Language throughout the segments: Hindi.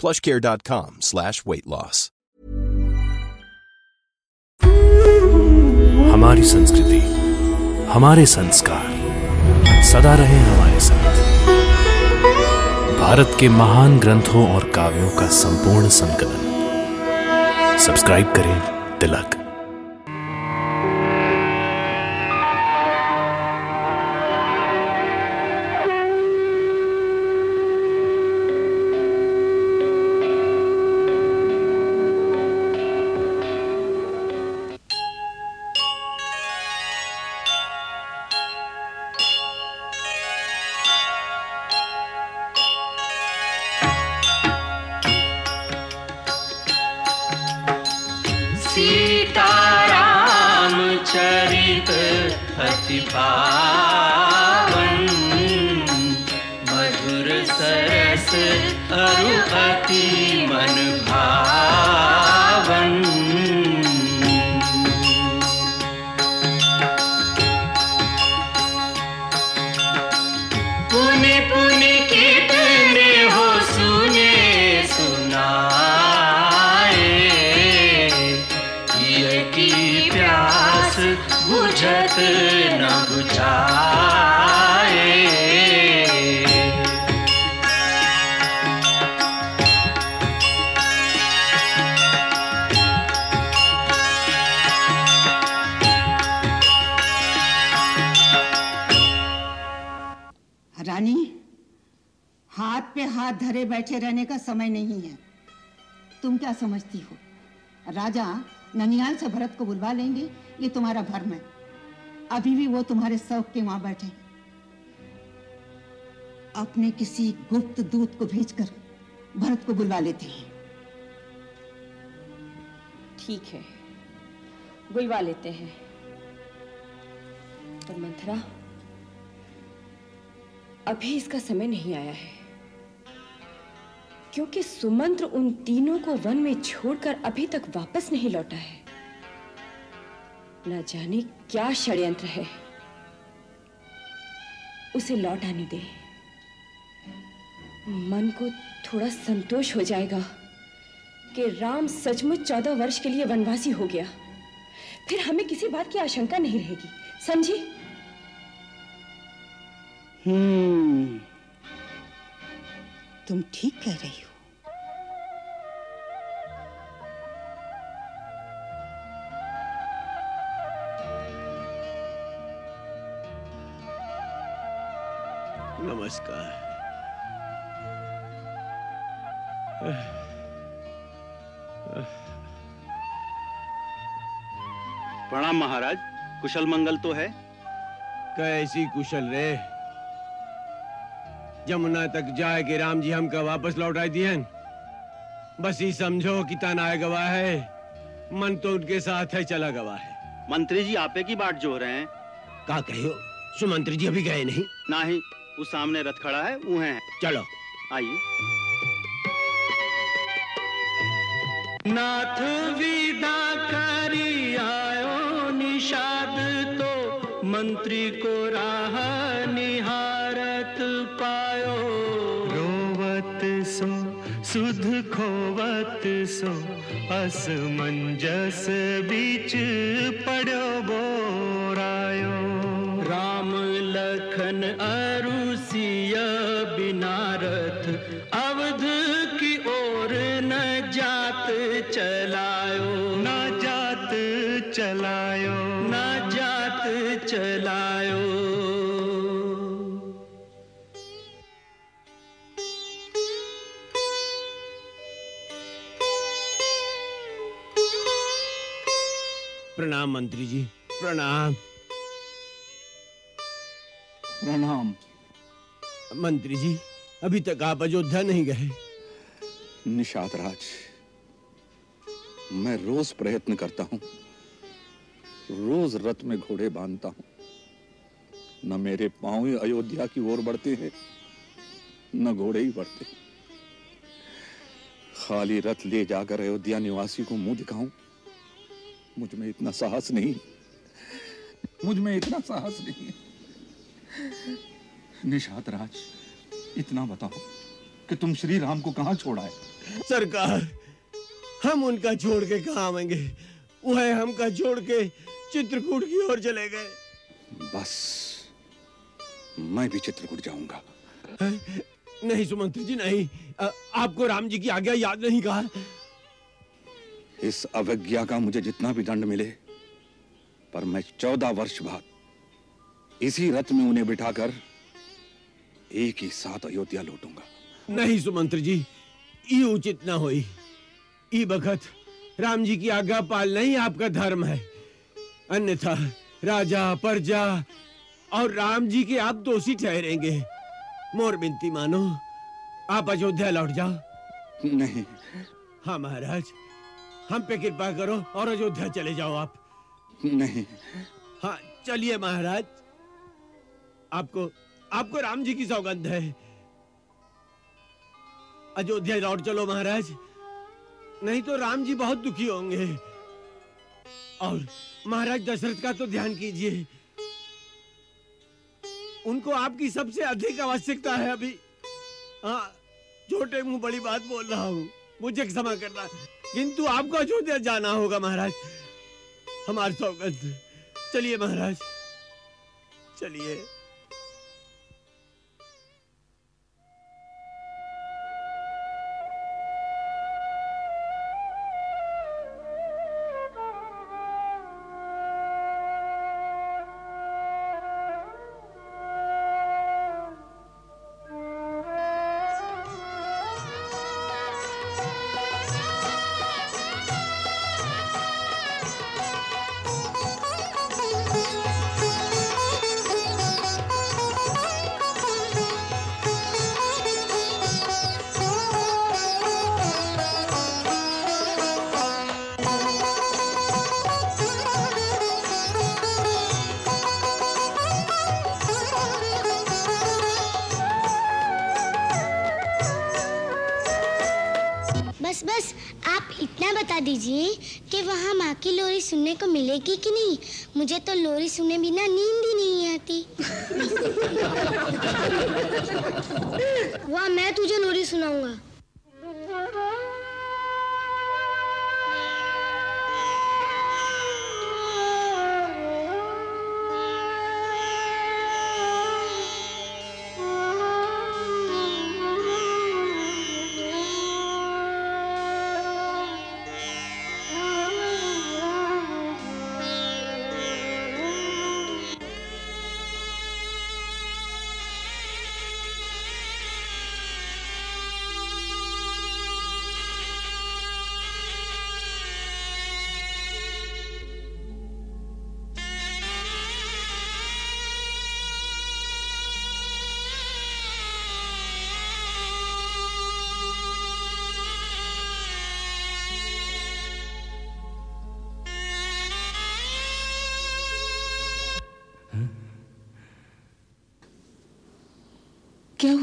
plushcare.com slash weight loss. हमारी संस्कृति, हमारे संस्कार सदा रहे हमारे साथ। भारत के महान ग्रंथों और काव्यों का संपूर्ण संकलन। सब्सक्राइब करें तिलक। चरित अति पावन। मधुर सरस अरु अति मन बैठे रहने का समय नहीं है। तुम क्या समझती हो? राजा ननियाल से भरत को बुलवा लेंगे, ये तुम्हारा भर्म है। अभी भी वो तुम्हारे शौक के वहाँ बैठे अपने किसी गुप्त दूत को भेजकर भरत को बुलवा लेते हैं। ठीक है। बुलवा लेते हैं। पर मंथरा, अभी इसका समय नहीं आया है। क्योंकि सुमंत्र उन तीनों को वन में छोड़कर अभी तक वापस नहीं लौटा है। न जाने क्या षड्यंत्र है। उसे लौट आने दे। मन को थोड़ा संतोष हो जाएगा कि राम सचमुच चौदह वर्ष के लिए वनवासी हो गया। फिर हमें किसी बात की आशंका नहीं रहेगी। समझी? हम्म। तुम ठीक कह रही हो। नमस्कार। प्रणाम महाराज कुशल मंगल तो है? कैसी कुशल रे? जमुना तक जाए कि राम जी हमका वापस लौटाई दिए बस ही समझो कि तनाए गवा है मन तो उनके साथ है चला गवा है। मंत्री जी आपे की बाट जो रहे हैं? का कहे हो सुमंत्री जी अभी गए नहीं। ना ही उस सामने रथ खड़ा है वो है। चलो। आइए। नाथ विदा करी आयो निषाद तो मंत्री को राह सुध खोवत सो असमंजस बीच पड़ो बोरायो प्रणाम मंत्री जी। प्रणाम। प्रणाम। मंत्री जी अभी तक आप अयोध्या नहीं गए। निषाद राज मैं रोज प्रयत्न करता हूँ रोज रथ में घोड़े बांधता हूँ। न मेरे पाँव ही अयोध्या की ओर बढ़ते हैं न घोड़े ही बढ़ते खाली रथ ले जाकर अयोध्या निवासी को मुँह दिखाऊँ मुझमें इतना साहस नहीं। मुझमें इतना साहस नहीं। निषाद राज इतना बताओ कि तुम श्री राम को कहाँ छोड़ा है सरकार हम उनका छोड़ के कहा आवेंगे वह हमका छोड़ के चित्रकूट की ओर चले गए। बस मैं भी चित्रकूट जाऊँगा। नहीं सुमंत्री जी नहीं। अ, आपको राम जी की आज्ञा याद नहीं कहा? इस अवज्ञा का मुझे जितना भी दंड मिले पर मैं चौदह वर्ष बाद इसी रथ में उन्हें बिठाकर एक ही साथ अयोध्या लौटूँगा। नहीं सुमंत्र जी ये उचित न होई। ई बखत राम जी की आज्ञा पालना ही आपका धर्म है। अन्यथा राजा प्रजा और राम जी के आप दोषी ठहरेंगे। मोर बिनती मानो आप अयोध्या लौट जाओ। नहीं। हाँ महाराज। हम पे कृपा करो और अयोध्या चले जाओ आप। नहीं। हाँ चलिए महाराज। आपको आपको राम जी की सौगंध है। अयोध्या लौट चलो महाराज। नहीं तो राम जी बहुत दुखी होंगे। और महाराज दशरथ का तो ध्यान कीजिए। उनको आपकी सबसे अधिक आवश्यकता है अभी। हाँ छोटे मुँह बड़ी बात बोल रहा हूँ। मुझे क्षमा करना। किंतु आपको अयोध्या जाना होगा महाराज। हमारे स्वागत चलिए महाराज। चलिए। कि वहाँ माँ की लोरी सुनने को मिलेगी कि नहीं? मुझे तो लोरी सुने बिना नींद ही नहीं आती। वाह मैं तुझे लोरी सुनाऊँगा।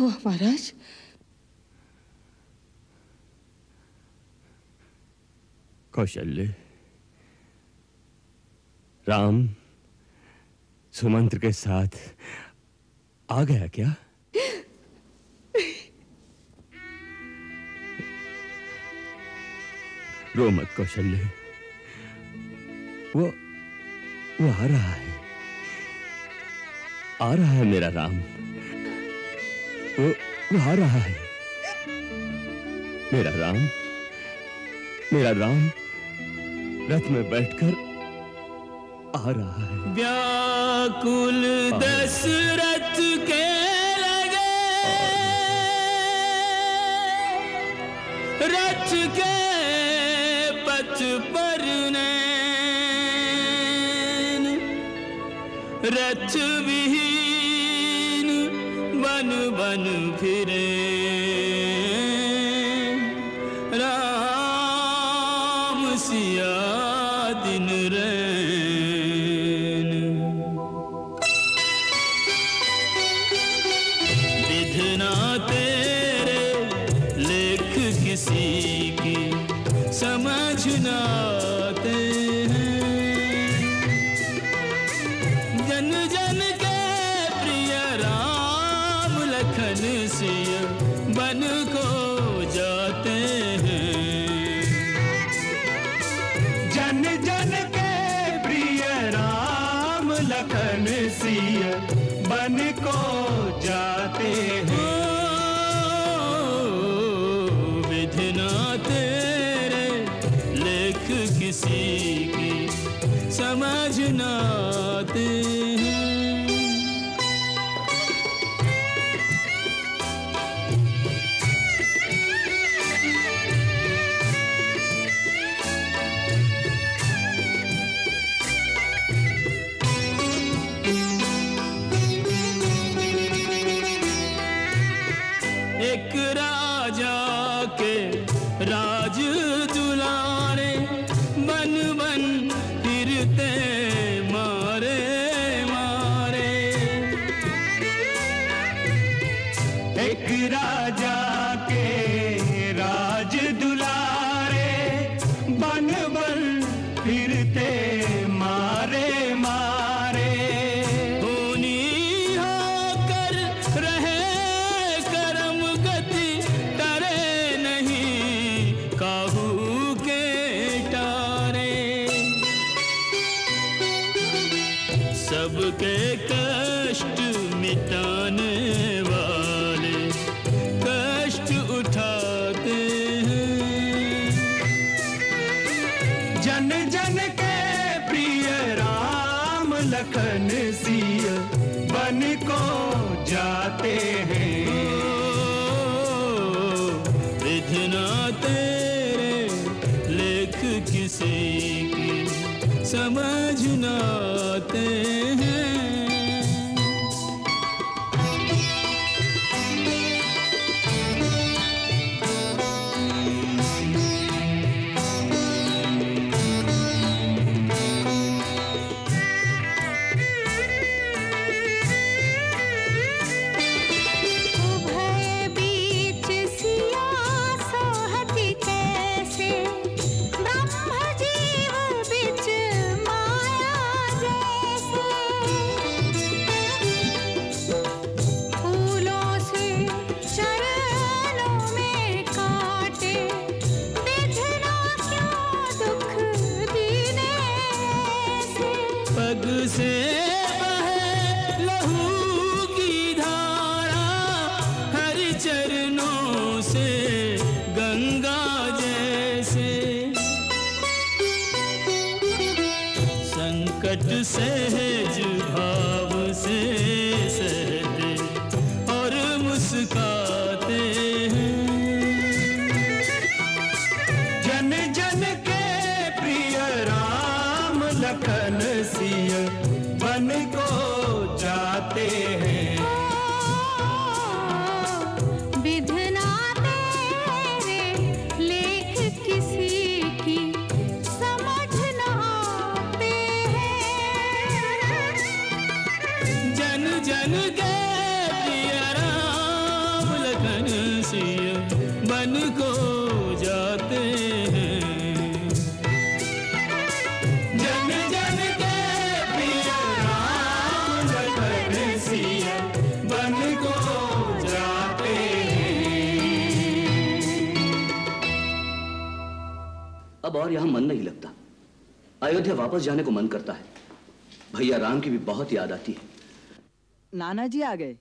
हुआ महाराज? कौशल्य। राम, सुमंत्र के साथ आ गया क्या? रो मत कौशल्य। वो वो आ रहा है। आ रहा है मेरा राम। वो, वो आ रहा है। मेरा राम मेरा राम रथ में बैठकर आ रहा है। व्याकुल दशरथ के लगे। रथ के पथ पर रथ नाते हैं। जन के प्रिय राम लखन सिय बन को जाते हैं। विधना तेरे लेख किसी की समझ नाते संकट से है। और यहाँ मन नहीं लगता। अयोध्या वापस जाने को मन करता है। भैया राम की भी बहुत याद आती है। नाना जी आ गए।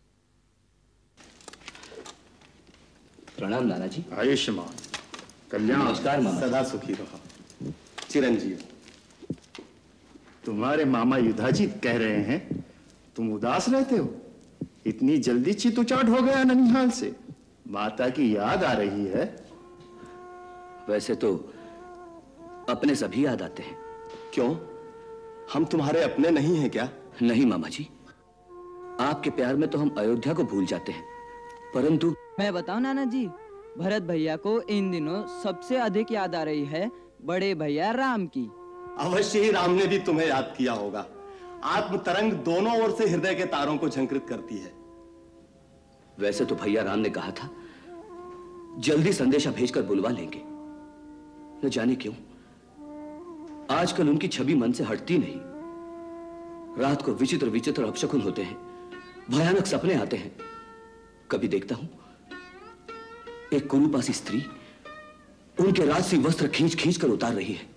प्रणाम नाना जी आयुष्मान। कल्याण। नमस्कार मामा। सदा सुखी रहो। चिरंजीव तुम्हारे मामा युधाजीत कह रहे हैं तुम उदास रहते हो? इतनी जल्दी चित उचाट हो गया ननिहाल से। माता की याद आ रही है। वैसे तो अपने सभी याद आते हैं। क्यों? हम तुम्हारे अपने नहीं हैं क्या? नहीं मामा जी। आपके प्यार में तो हम अयोध्या को भूल जाते हैं। परंतु मैं बताऊँ नाना जी भरत भैया को इन दिनों सबसे अधिक याद आ रही है बड़े भैया राम की। अवश्य ही राम ने भी तुम्हें याद किया होगा। आत्म तरंग दोनों ओर से हृदय के तारों को झंकृत करती है। वैसे तो भैया राम ने कहा था जल्दी संदेशा भेजकर बुलवा लेंगे। न जाने क्यों। आजकल उनकी छवि मन से हटती नहीं। रात को विचित्र विचित्र अपशकुन होते हैं। भयानक सपने आते हैं। कभी देखता हूँ, एक कुरूपासी स्त्री उनके राजसी वस्त्र खींच खींच कर उतार रही है।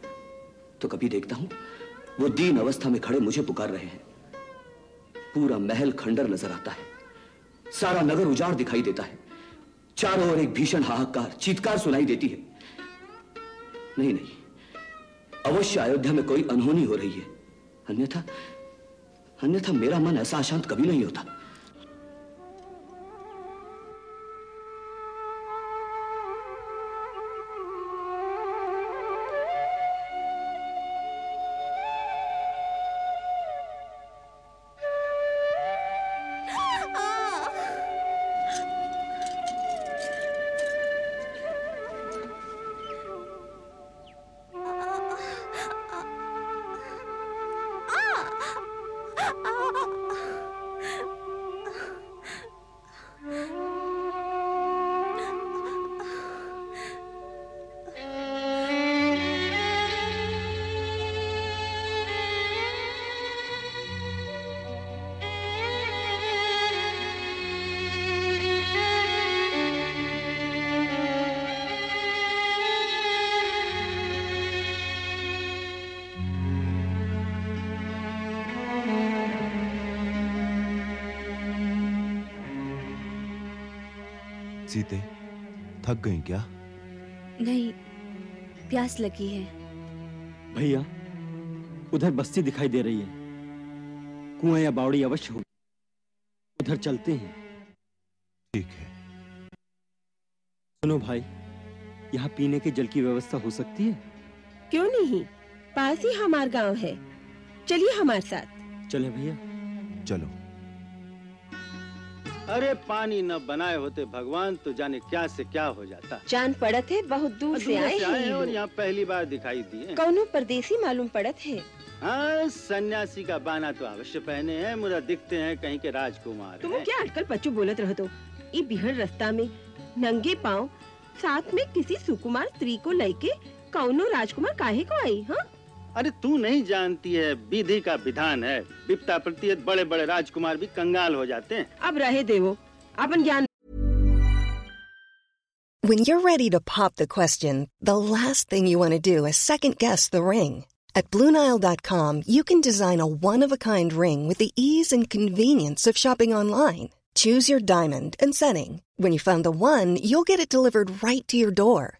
तो कभी देखता हूँ, वो दीन अवस्था में खड़े मुझे पुकार रहे हैं। पूरा महल खंडर नज़र आता है। सारा नगर उजाड़ दिखाई देता है। चारों ओर एक भीषण हाहाकार, चीत्कार सुनाई देती है। नहीं नहीं। अवश्य अयोध्या में कोई अनहोनी हो रही है। अन्यथा अन्यथा मेरा मन ऐसा अशांत कभी नहीं होता। सीते थक गई क्या? नहीं प्यास लगी है। भैया उधर बस्ती दिखाई दे रही है। कुआँ या बावड़ी अवश्य होगी उधर चलते हैं। ठीक है। सुनो भाई यहाँ पीने के जल की व्यवस्था हो सकती है? क्यों नहीं? पास ही हमारा गाँव है। चलिए हमारे साथ। चले भैया। चलो। अरे पानी न बनाए होते भगवान तो जाने क्या से क्या हो जाता। जान पड़त है बहुत दूर से आए हैं और यहाँ पहली बार दिखाई दिए। कौनो परदेसी मालूम पड़त है? हाँ सन्यासी का बाना तो अवश्य पहने हैं मुझे दिखते हैं कहीं के राजकुमार तुम क्या अटकल पच्चू बोलत रह दो ये बिहड़ रास्ता में नंगे पाँव साथ में किसी सुकुमार स्त्री को लेके कौनो राजकुमार काहे को आई हाँ? अरे तू नहीं जानती है विधि का विधान है विपता प्रति बड़े बड़े राजकुमार भी कंगाल हो जाते हैं अब रहे देवो अपन ज्ञान When you're ready to pop the question, the last thing you want to do is second guess the ring. At Bluenile.com, you can design a one of a kind ring with the ease and convenience of shopping online. Choose your diamond and setting. When you find the one, you'll get it delivered right to your door.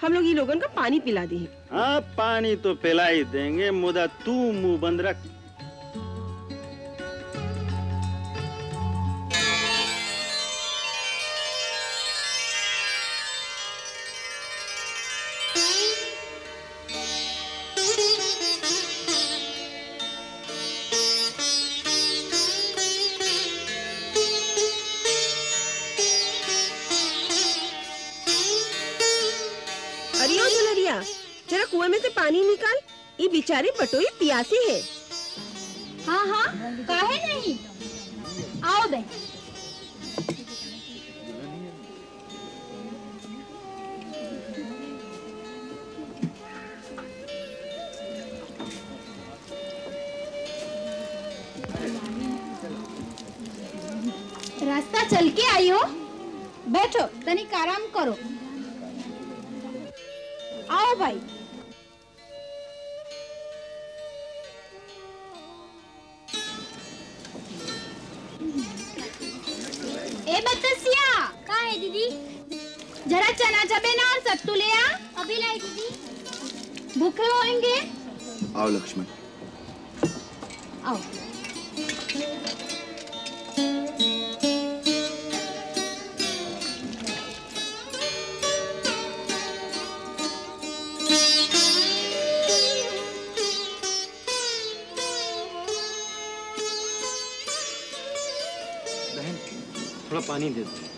हम लोग ये लोगों का पानी पिला दी हाँ पानी तो पिला ही देंगे। मुदा तू मुँह बंद रख। बेचारे बटोई प्यासे है। हाँ हाँ काहे नहीं? आओ बे। रास्ता चल के आई हो बैठो, तनिक आराम करो। पानी दे दो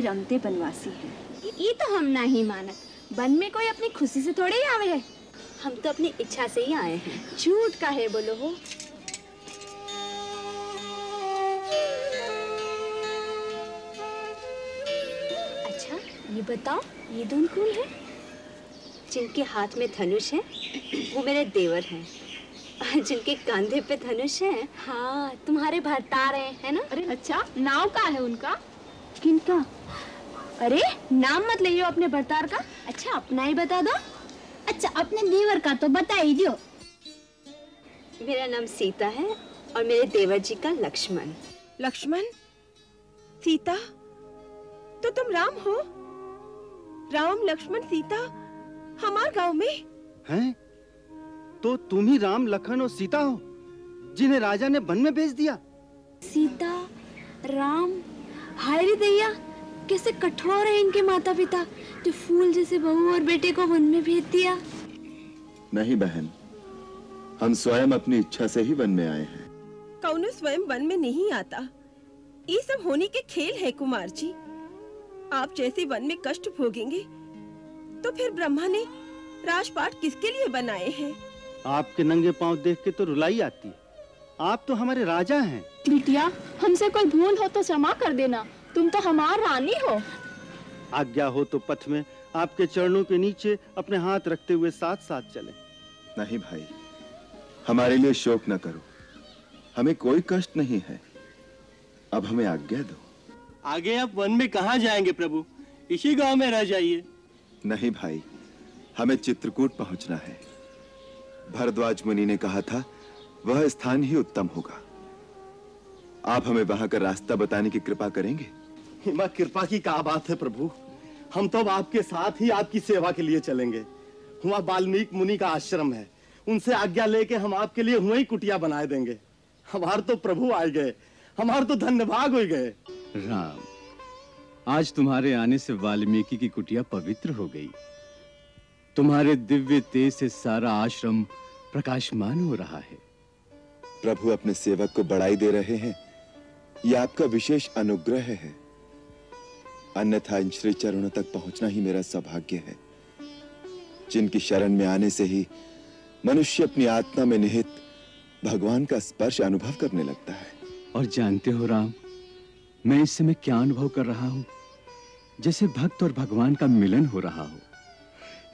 में बनवासी है। ये तो हम नहीं मानत। बन में कोई अपनी खुशी से थोड़े ही आवे है। हम तो अपनी इच्छा से ही आए हैं। झूठ का है बोलो हो? अच्छा ये बताओ ये दोनों कौन है? जिनके हाथ में धनुष है वो मेरे देवर हैं। जिनके कंधे पे धनुष है हाँ तुम्हारे भरतार हैं है ना? अरे अच्छा नाव का है उनका? किनका? अरे नाम मत लियो अपने भरतार का। अच्छा अपना ही बता दो। अच्छा अपने देवर का तो बता ही दियो। मेरा नाम सीता है और मेरे देवर जी का लक्ष्मण। लक्ष्मण? सीता? तो तुम राम हो? राम लक्ष्मण सीता हमार गाँव में? हैं? तो तुम ही राम लखन और सीता हो जिन्हें राजा ने वन में भेज दिया। सीता राम हाय रे दैया कैसे कठोर है इनके माता पिता जो फूल जैसे बहू और बेटे को वन में भेज दिया। नहीं बहन हम स्वयं अपनी इच्छा से ही वन में आए हैं। कौनो स्वयं वन में नहीं आता? ये सब होने के खेल है कुमार जी। आप जैसे वन में कष्ट भोगेंगे तो फिर ब्रह्मा ने राजपाट किसके लिए बनाए हैं? आपके नंगे पाँव देख के तो रुलाई आती है। आप तो हमारे राजा हैं। बिटिया हमसे कोई भूल हो तो क्षमा कर देना। तुम तो हमार रानी हो। आज्ञा हो तो पथ में आपके चरणों के नीचे अपने हाथ रखते हुए साथ साथ चले। नहीं भाई हमारे लिए शोक न करो। हमें कोई कष्ट नहीं है। अब हमें आज्ञा दो। आगे आप वन में कहा जाएँगे प्रभु? इसी गाँव में रह जाइए। नहीं भाई हमें चित्रकूट पहुँचना है। भरद्वाज मुनि ने कहा था वह स्थान ही उत्तम होगा। आप हमें वहाँ का रास्ता बताने की कृपा करेंगे? हिमा कृपा की क्या बात है प्रभु? हम तो आपके साथ ही आपकी सेवा के लिए चलेंगे। वहाँ वाल्मीकि मुनि का आश्रम है। उनसे आज्ञा लेके हम आपके लिए वहीं कुटिया बनाए देंगे। हमारे तो प्रभु आए गए। हमारे तो धन्यभाग हो गए। राम आज तुम्हारे आने से वाल्मीकि की कुटिया पवित्र हो गई। तुम्हारे दिव्य तेज से सारा आश्रम प्रकाशमान हो रहा है। प्रभु अपने सेवक को बढ़ाई दे रहे हैं। यह आपका विशेष अनुग्रह है। अन्यथा इन श्री चरणों तक पहुँचना ही मेरा सौभाग्य है। जिनकी शरण में आने से ही मनुष्य अपनी आत्मा में निहित भगवान का स्पर्श अनुभव करने लगता है। और जानते हो राम मैं इस समय क्या अनुभव कर रहा हूँ? जैसे भक्त और भगवान का मिलन हो रहा हो।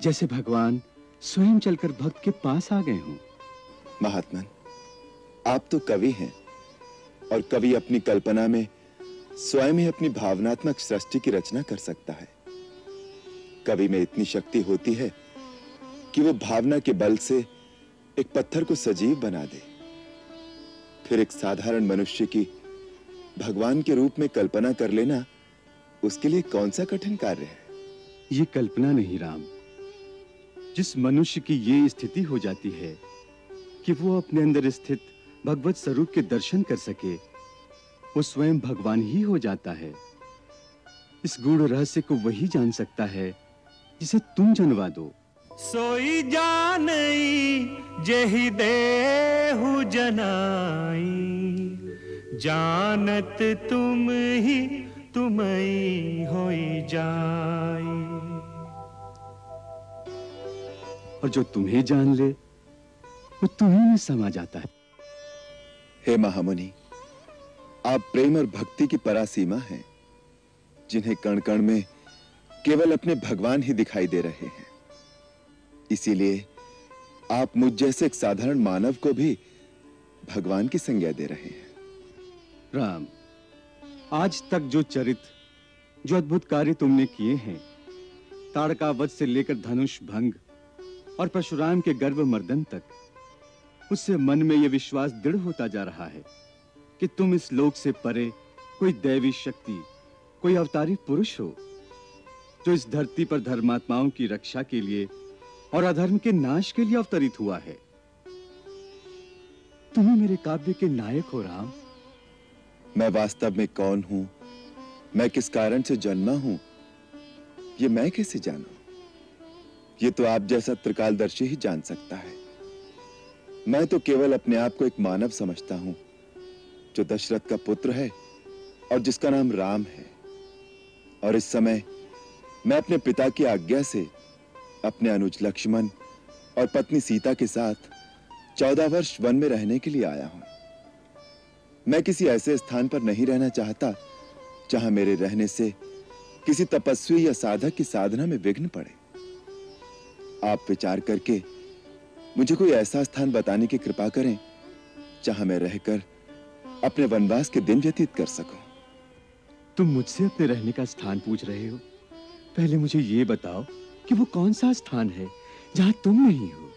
जैसे भगवान स्वयं चलकर भक्त के पास आ गए हों। महात्मन आप तो कवि हैं। और कवि अपनी कल्पना में स्वयं ही अपनी भावनात्मक सृष्टि की रचना कर सकता है। कवि में इतनी शक्ति होती है कि वो भावना के बल से एक पत्थर को सजीव बना दे। फिर एक साधारण मनुष्य की भगवान के रूप में कल्पना कर लेना उसके लिए कौन सा कठिन कार्य है? ये कल्पना नहीं राम। जिस मनुष्य की ये स्थिति हो जाती है कि वो अपने अंदर स्थित भगवत स्वरूप के दर्शन कर सके वो स्वयं भगवान ही हो जाता है। इस गूढ़ रहस्य को वही जान सकता है जिसे तुम जनवा दो। सोई जान जेहि देहु जनाई। जानत तुम ही तुमई होई जाई। और जो तुम्हें जान ले वो तुम्हें में समा जाता है। हे महामुनि, आप प्रेम और भक्ति की परासीमा हैं, जिन्हें कण कण में केवल अपने भगवान ही दिखाई दे रहे हैं। इसीलिए आप मुझ जैसे एक साधारण मानव को भी भगवान की संज्ञा दे रहे हैं। राम, आज तक जो चरित्र जो अद्भुत कार्य तुमने किए हैं, ताड़कावध से लेकर धनुष, भंग और परशुराम के गर्भ मर्दन तक उससे मन में यह विश्वास दृढ़ होता जा रहा है कि तुम इस लोक से परे कोई दैवी शक्ति, कोई अवतारी पुरुष हो, जो इस धरती पर धर्मात्माओं की रक्षा के लिए और अधर्म के नाश के लिए अवतरित हुआ है। तुम ही मेरे काव्य के नायक हो, राम। मैं वास्तव में कौन हूँ? मैं किस कारण से जन्मा हूँ? ये मैं कैसे जानू? ये तो आप जैसा त्रिकालदर्शी ही जान सकता है। मैं तो केवल अपने आप को एक मानव समझता हूँ, जो दशरथ का पुत्र है और जिसका नाम राम है। और इस समय मैं अपने पिता की आज्ञा से अपने अनुज लक्ष्मण और पत्नी सीता के साथ चौदह वर्ष वन में रहने के लिए आया हूँ। मैं किसी ऐसे स्थान पर नहीं रहना चाहता, जहाँ मेरे रहने से किसी तपस्वी या साधक की साधना में विघ्न पड़े। आप विचार करके मुझे कोई ऐसा स्थान बताने की कृपा करें जहाँ मैं रहकर अपने वनवास के दिन व्यतीत कर सकूँ। तुम मुझसे अपने रहने का स्थान पूछ रहे हो। पहले मुझे ये बताओ कि वो कौन सा स्थान है जहाँ तुम नहीं हो?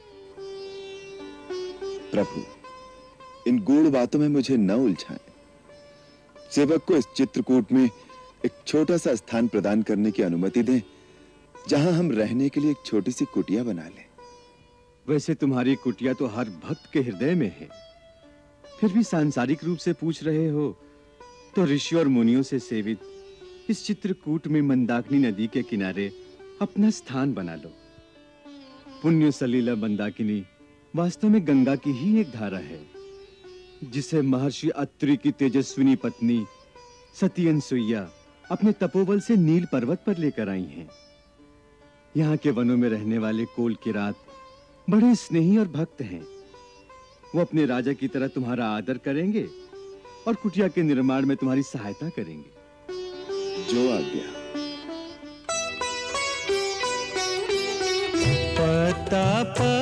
प्रभु इन गूढ़ बातों में मुझे न उलझाएँ। सेवक को इस चित्रकूट में एक छोटा सा स्थान प्रदान करने की अनुमति दें जहाँ हम रहने के लिए एक छोटी सी कुटिया बना लें। वैसे तुम्हारी कुटिया तो हर भक्त के हृदय में है। फिर भी सांसारिक रूप से पूछ रहे हो तो ऋषि और मुनियों से सेवित, इस चित्रकूट में मंदाकिनी नदी के किनारे अपना स्थान बना लो। पुण्य सलीला मंदाकिनी वास्तव में गंगा की ही एक धारा है, जिसे महर्षि अत्रि की तेजस्विनी पत्नी सती अनसुईया अपने तपोबल से नील पर्वत पर लेकर आई हैं। यहाँ के वनों में रहने वाले कोल की रात बड़े स्नेही और भक्त हैं। वो अपने राजा की तरह तुम्हारा आदर करेंगे और कुटिया के निर्माण में तुम्हारी सहायता करेंगे। जो आज्ञा। पता पता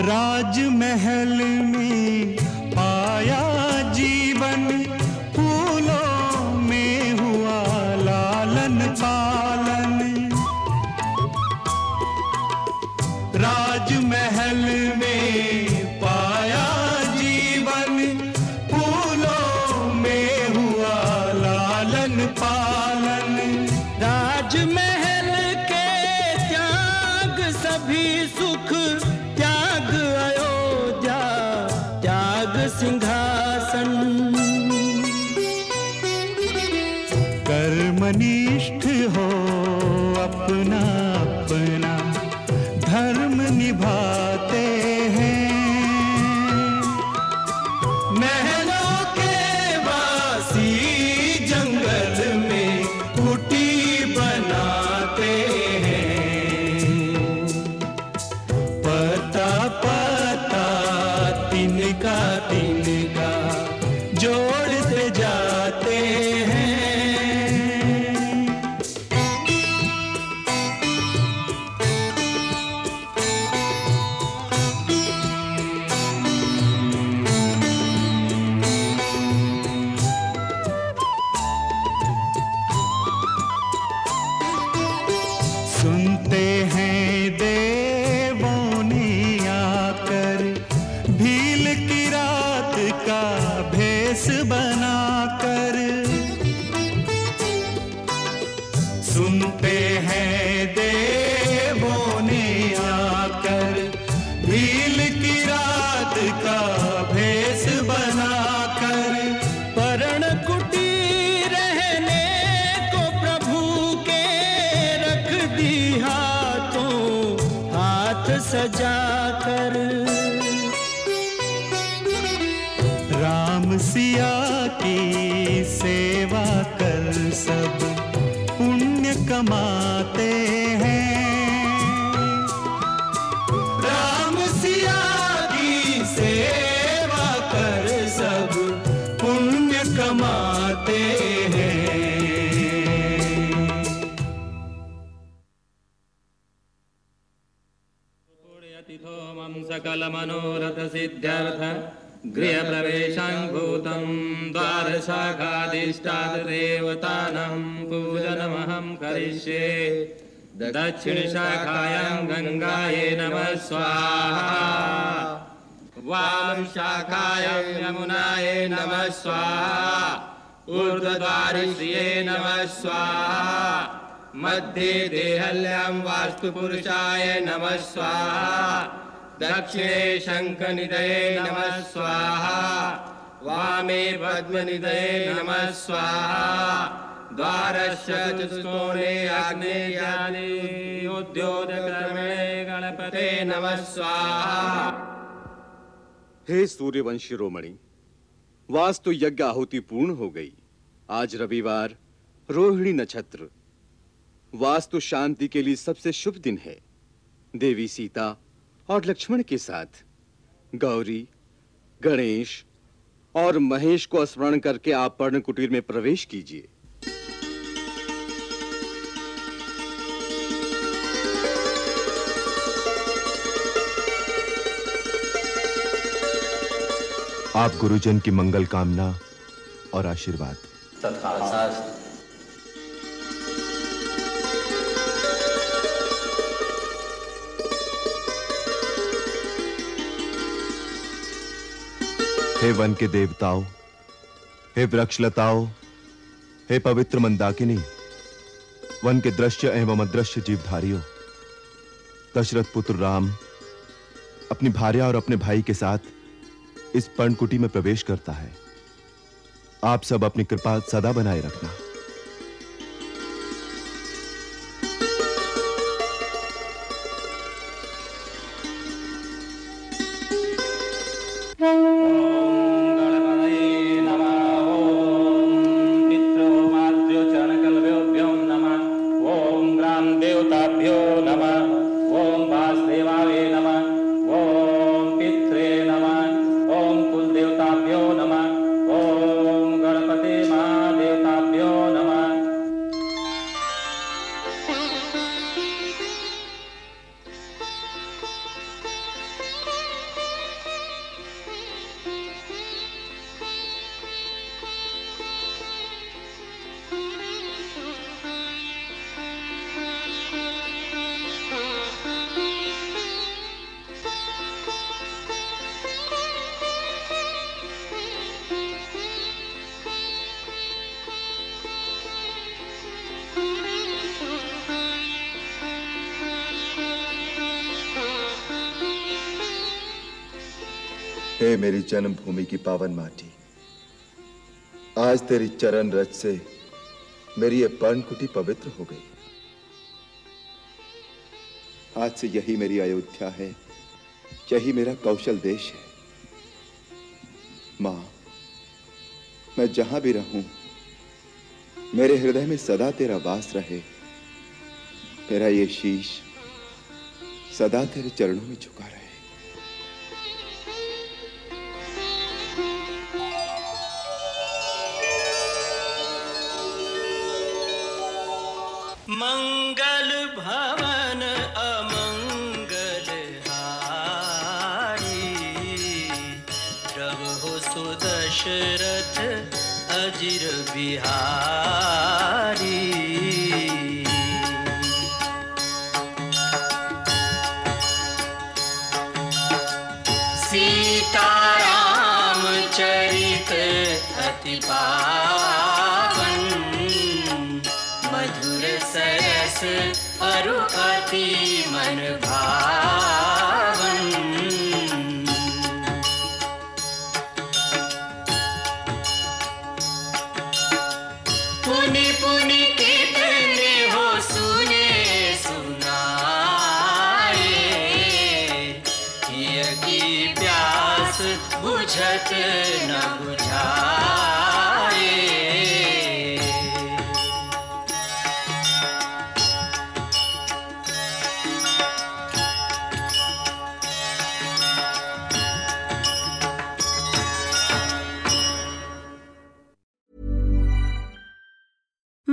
राजमहल में पाया जीवन। सकलमनोरथसिद्ध्यर्थ सिद्ध्यर्थ द्वादशाखादिष्टादेवतानाम् पूजनमहम् करिष्ये दक्षिणशाखायाम् गङ्गायै नमः स्वाहा। वाल्मशाखायां यमुनायै नमः स्वाहा। ऊर्ध्व नमः स्वाहा। मध्ये देहल्यां वास्तुपुरुषाय नमः स्वाहा। दक्षिणे शङ्खनिधये नमः स्वाहा। वामे पद्मनिधये नमः स्वाहा। द्वारस्य चतुष्कोणे आग्नेयानि उद्योतक्रमे गणपते नमः स्वाहा। हे सूर्यवंशी रोमणी, वास्तु यज्ञ आहुति पूर्ण हो गई। आज रविवार, रोहिणी नक्षत्र। वास्तु शांति के लिए सबसे शुभ दिन है। देवी सीता और लक्ष्मण के साथ। गौरी गणेश और महेश को स्मरण करके आप पर्ण कुटीर में प्रवेश कीजिए। आप गुरुजन की मंगल कामना और आशीर्वाद। तथास्तु हे वन के देवताओं, हे वृक्षलताओं, हे पवित्र मंदाकिनी, वन के दृश्य एवं अदृश्य जीवधारियों, दशरथ पुत्र राम, अपनी भार्या और अपने भाई के साथ इस पर्णकुटी में प्रवेश करता है। आप सब अपनी कृपा सदा बनाए रखना। मेरी जन्मभूमि की पावन माटी। आज तेरी चरण रज से मेरी ये पर्णकुटी पवित्र हो गई। आज से यही मेरी अयोध्या है, यही मेरा कौशल देश है। माँ, मैं जहाँ भी रहूँ, मेरे हृदय में सदा तेरा वास रहे। मेरा ये शीश सदा तेरे चरणों में झुका रहे। मंगल